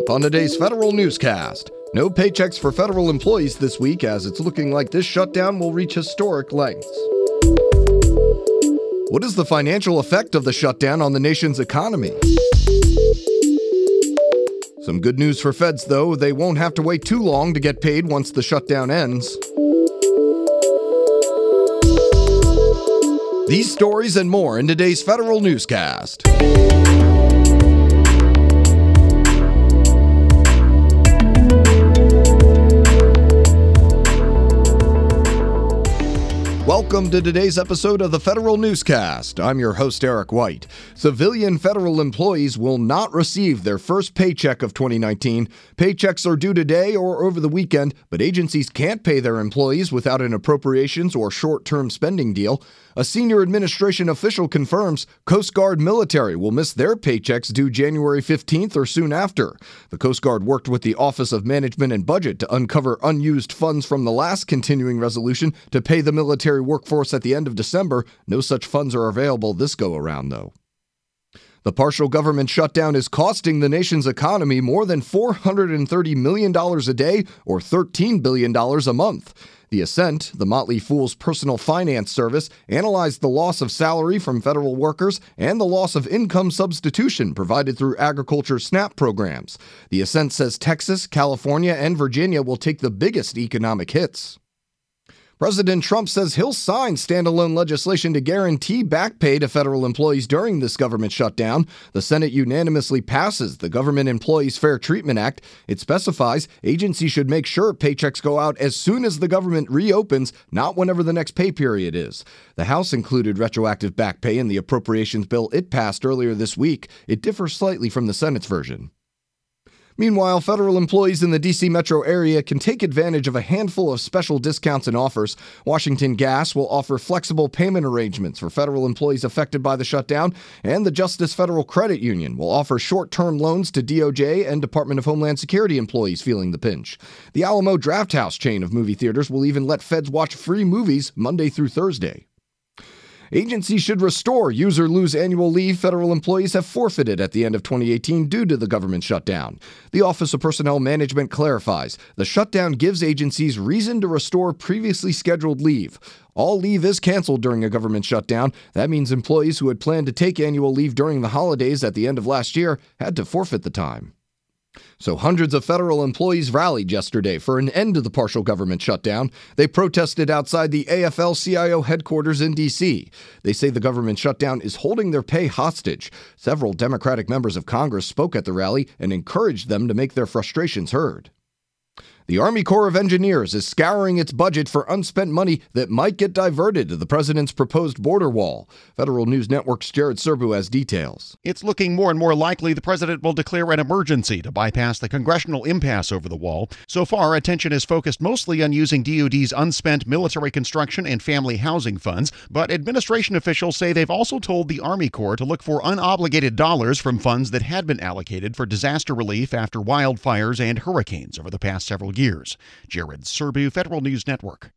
up on today's federal newscast. No paychecks for federal employees this week as it's looking like this shutdown will reach historic lengths. What is the financial effect of the shutdown on the nation's economy? Some good news for feds, though. They won't have to wait too long to get paid once the shutdown ends. These stories and more in today's federal newscast. Welcome to today's episode of the Federal Newscast. I'm your host, Eric White. Civilian federal employees will not receive their first paycheck of 2019. Paychecks are due today or over the weekend, but agencies can't pay their employees without an appropriations or short term spending deal. A senior administration official confirms Coast Guard military will miss their paychecks due January 15th or soon after. The Coast Guard worked with the Office of Management and Budget to uncover unused funds from the last continuing resolution to pay the military workforce at the end of December. No such funds are available this go around, though. The partial government shutdown is costing the nation's economy more than $430 million a day or $13 billion a month. The Ascent, the Motley Fool's personal finance service, analyzed the loss of salary from federal workers and the loss of income substitution provided through agriculture SNAP programs. The Ascent says Texas, California, and Virginia will take the biggest economic hits. President Trump says he'll sign standalone legislation to guarantee back pay to federal employees during this government shutdown. The Senate unanimously passes the Government Employees Fair Treatment Act. It specifies agencies should make sure paychecks go out as soon as the government reopens, not whenever the next pay period is. The House included retroactive back pay in the appropriations bill it passed earlier this week. It differs slightly from the Senate's version. Meanwhile, federal employees in the D.C. metro area can take advantage of a handful of special discounts and offers. Washington Gas will offer flexible payment arrangements for federal employees affected by the shutdown, and the Justice Federal Credit Union will offer short term loans to DOJ and Department of Homeland Security employees feeling the pinch. The Alamo Drafthouse chain of movie theaters will even let feds watch free movies Monday through Thursday. Agencies should restore use or lose annual leave federal employees have forfeited at the end of 2018 due to the government shutdown. The Office of Personnel Management clarifies the shutdown gives agencies reason to restore previously scheduled leave. All leave is canceled during a government shutdown. That means employees who had planned to take annual leave during the holidays at the end of last year had to forfeit the time. So hundreds of federal employees rallied yesterday for an end to the partial government shutdown. They protested outside the AFL CIO headquarters in D.C. They say the government shutdown is holding their pay hostage. Several Democratic members of Congress spoke at the rally and encouraged them to make their frustrations heard. The Army Corps of Engineers is scouring its budget for unspent money that might get diverted to the president's proposed border wall. Federal News Network's Jared Serbu has details. It's looking more and more likely the president will declare an emergency to bypass the congressional impasse over the wall. So far, attention is focused mostly on using DoD's unspent military construction and family housing funds, but administration officials say they've also told the Army Corps to look for unobligated dollars from funds that had been allocated for disaster relief after wildfires and hurricanes over the past several years years. Jared Serbu, Federal News Network.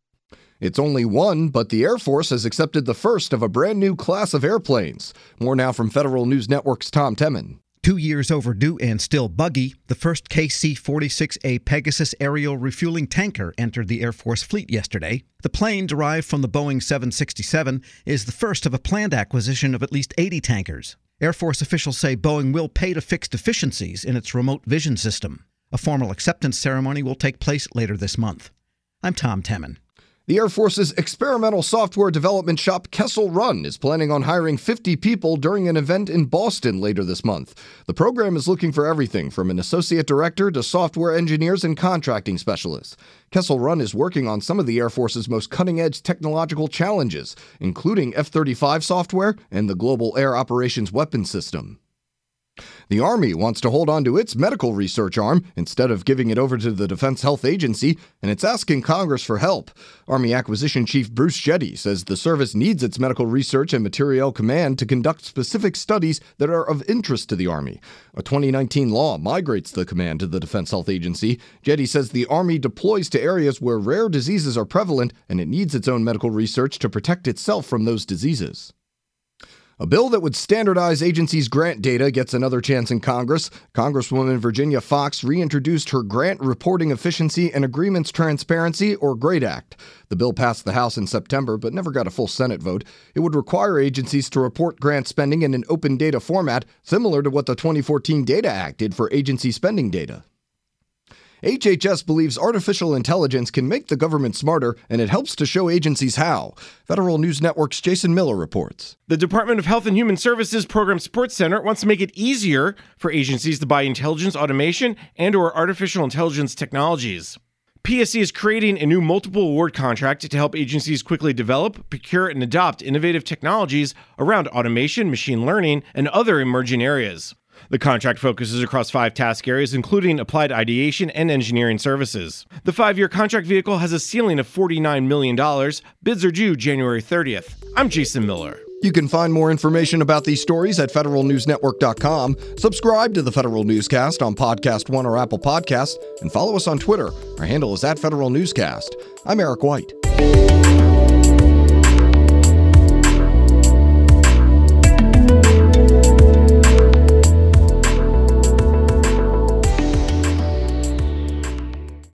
It's only one, but the Air Force has accepted the first of a brand new class of airplanes. More now from Federal News Network's Tom Temin. Two years overdue and still buggy, the first KC 46A Pegasus aerial refueling tanker entered the Air Force fleet yesterday. The plane, derived from the Boeing 767, is the first of a planned acquisition of at least 80 tankers. Air Force officials say Boeing will pay to fix deficiencies in its remote vision system. A formal acceptance ceremony will take place later this month. I'm Tom Temin. The Air Force's experimental software development shop Kessel Run is planning on hiring 50 people during an event in Boston later this month. The program is looking for everything from an associate director to software engineers and contracting specialists. Kessel Run is working on some of the Air Force's most cutting edge technological challenges, including F 35 software and the Global Air Operations Weapon System. The Army wants to hold on to its medical research arm instead of giving it over to the Defense Health Agency, and it's asking Congress for help. Army Acquisition Chief Bruce Jette says the service needs its medical research and materiel command to conduct specific studies that are of interest to the Army. A 2019 law migrates the command to the Defense Health Agency. Jette says the Army deploys to areas where rare diseases are prevalent and it needs its own medical research to protect itself from those diseases. A bill that would standardize agencies' grant data gets another chance in Congress. Congresswoman Virginia Foxx reintroduced her Grant Reporting Efficiency and Agreements Transparency, or GREAT Act. The bill passed the House in September but never got a full Senate vote. It would require agencies to report grant spending in an open data format, similar to what the 2014 Data Act did for agency spending data. HHS believes artificial intelligence can make the government smarter, and it helps to show agencies how. Federal News Network's Jason Miller reports. The Department of Health and Human Services Program Support Center wants to make it easier for agencies to buy intelligence automation and or artificial intelligence technologies. PSC is creating a new multiple award contract to help agencies quickly develop, procure, and adopt innovative technologies around automation, machine learning, and other emerging areas. The contract focuses across five task areas, including applied ideation and engineering services. The five year contract vehicle has a ceiling of $49 million. Bids are due January 30th. I'm Jason Miller. You can find more information about these stories at federalnewsnetwork.com. Subscribe to the Federal Newscast on Podcast One or Apple Podcasts, and follow us on Twitter. Our handle is at Federal Newscast. I'm Eric White.